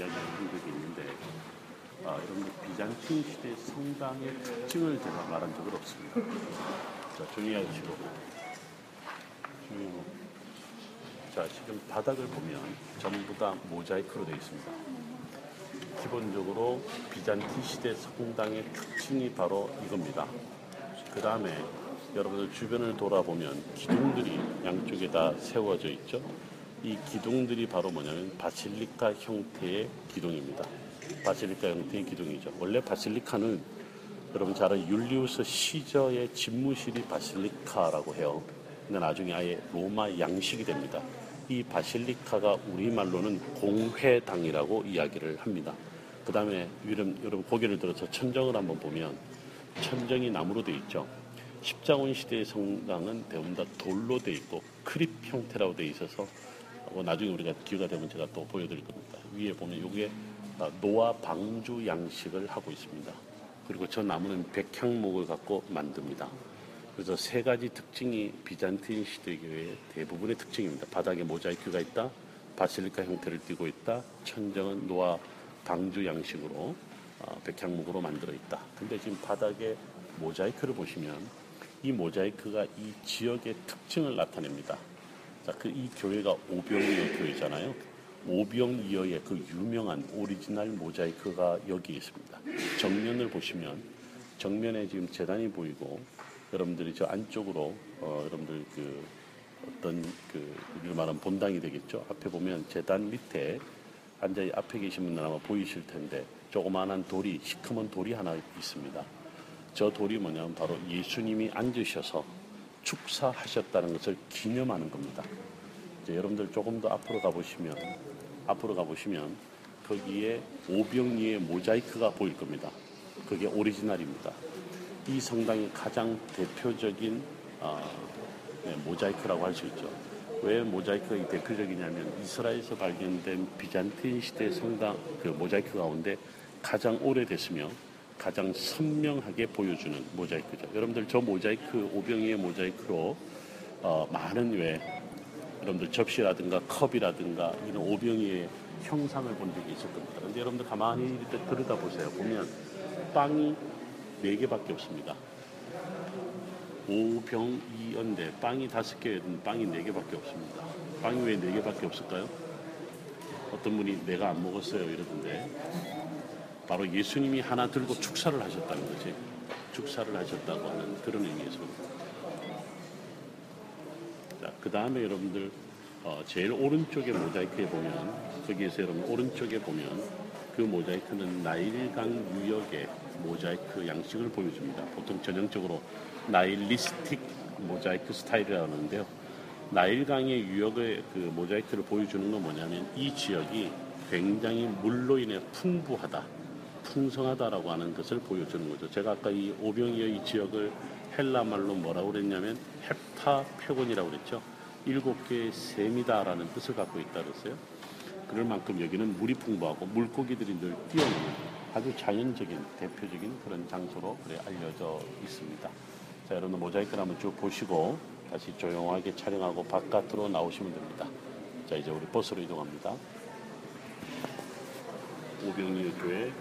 이야기를 한 적이 있는데 아, 여러분들 비잔틴 시대 성당의 특징을 제가 말한 적은 없습니다. 자, 조용히 하시고. 자, 지금 바닥을 보면 전부 다 모자이크로 되어 있습니다. 기본적으로 비잔티 시대 성당의 특징이 바로 이겁니다. 그 다음에 여러분들 주변을 돌아보면 기둥들이 양쪽에 다 세워져 있죠. 이 기둥들이 바로 뭐냐면 바실리카 형태의 기둥입니다. 바실리카 형태의 기둥이죠. 원래 바실리카는 여러분 잘 아는 율리우스 시저의 집무실이 바실리카라고 해요. 근데 나중에 아예 로마 양식이 됩니다. 이 바실리카가 우리말로는 공회당이라고 이야기를 합니다. 그 다음에 여러분 고개를 들어서 천정을 한번 보면 천정이 나무로 되어 있죠. 십자군 시대의 성당은 대부분 다 돌로 되어 있고 crypt 형태라고 되어 있어서 어, 나중에 우리가 기회가 되면 제가 또 보여드릴 겁니다. 위에 보면 이게 노아 방주 양식을 하고 있습니다. 그리고 저 나무는 백향목을 갖고 만듭니다. 그래서 세 가지 특징이 비잔틴 시대 교회의 대부분의 특징입니다. 바닥에 모자이크가 있다, 바실리카 형태를 띠고 있다, 천정은 노아 방주 양식으로 어, 백향목으로 만들어 있다. 근데 지금 바닥에 모자이크를 보시면 이 모자이크가 이 지역의 특징을 나타냅니다. 자, 그 이 교회가 오병이어 교회잖아요. 오병이어의 그 유명한 오리지널 모자이크가 여기 있습니다. 정면을 보시면 정면에 지금 제단이 보이고 여러분들이 저 안쪽으로 어, 여러분들 그 어떤 그 우리로 말하는 본당이 되겠죠. 앞에 보면 제단 밑에 앉아 앞에 계신 분들 아마 보이실 텐데 조그마한 돌이 시커먼 돌이 하나 있습니다. 저 돌이 뭐냐면 바로 예수님이 앉으셔서 축사하셨다는 것을 기념하는 겁니다. 이제 여러분들 조금 더 앞으로 가보시면 앞으로 가보시면 거기에 오병이의 모자이크가 보일 겁니다. 그게 오리지널입니다. 이 성당의 가장 대표적인 어, 네, 모자이크라고 할 수 있죠. 왜 모자이크가 대표적이냐면 이스라엘에서 발견된 비잔틴 시대 성당 그 모자이크 가운데 가장 오래됐으며 가장 선명하게 보여주는 모자이크죠. 여러분들 저 모자이크 오병이의 모자이크로 어, 많은 왜 여러분들 접시라든가 컵이라든가 이런 오병이의 형상을 본 적이 있을 겁니다. 그런데 여러분들 가만히 이렇게 들여다 보세요. 보면 빵이 네 개밖에 없습니다. 오병이언데 빵이 다섯 개든 빵이 네 개밖에 없습니다. 빵이 왜 네 개밖에 없을까요? 어떤 분이 내가 안 먹었어요 이러던데 바로 예수님이 하나 들고 축사를 하셨다는 거지. 축사를 하셨다고 하는 그런 의미에서. 자, 그 다음에 여러분들 어, 제일 오른쪽에 모자이크에 보면 거기에서 여러분 오른쪽에 보면 그 모자이크는 나일강 유역의 모자이크 양식을 보여줍니다. 보통 전형적으로 나일리스틱 모자이크 스타일이라고 하는데요. 나일강의 유역의 그 모자이크를 보여주는 건 뭐냐면 이 지역이 굉장히 물로 인해 풍부하다, 풍성하다라고 하는 것을 보여주는 거죠. 제가 아까 이 오병이어 이 지역을 헬라 말로 뭐라고 그랬냐면 헵타표곤이라고 그랬죠. 일곱 개의 셈이다라는 뜻을 갖고 있다 그랬어요. 그럴 만큼 여기는 물이 풍부하고 물고기들이 늘 뛰어노는 아주 자연적인 대표적인 그런 장소로 그래 알려져 있습니다. 자, 여러분 모자이크를 한번 쭉 보시고 다시 조용하게 촬영하고 바깥으로 나오시면 됩니다. 자, 이제 우리 버스로 이동합니다. 오병이어 교회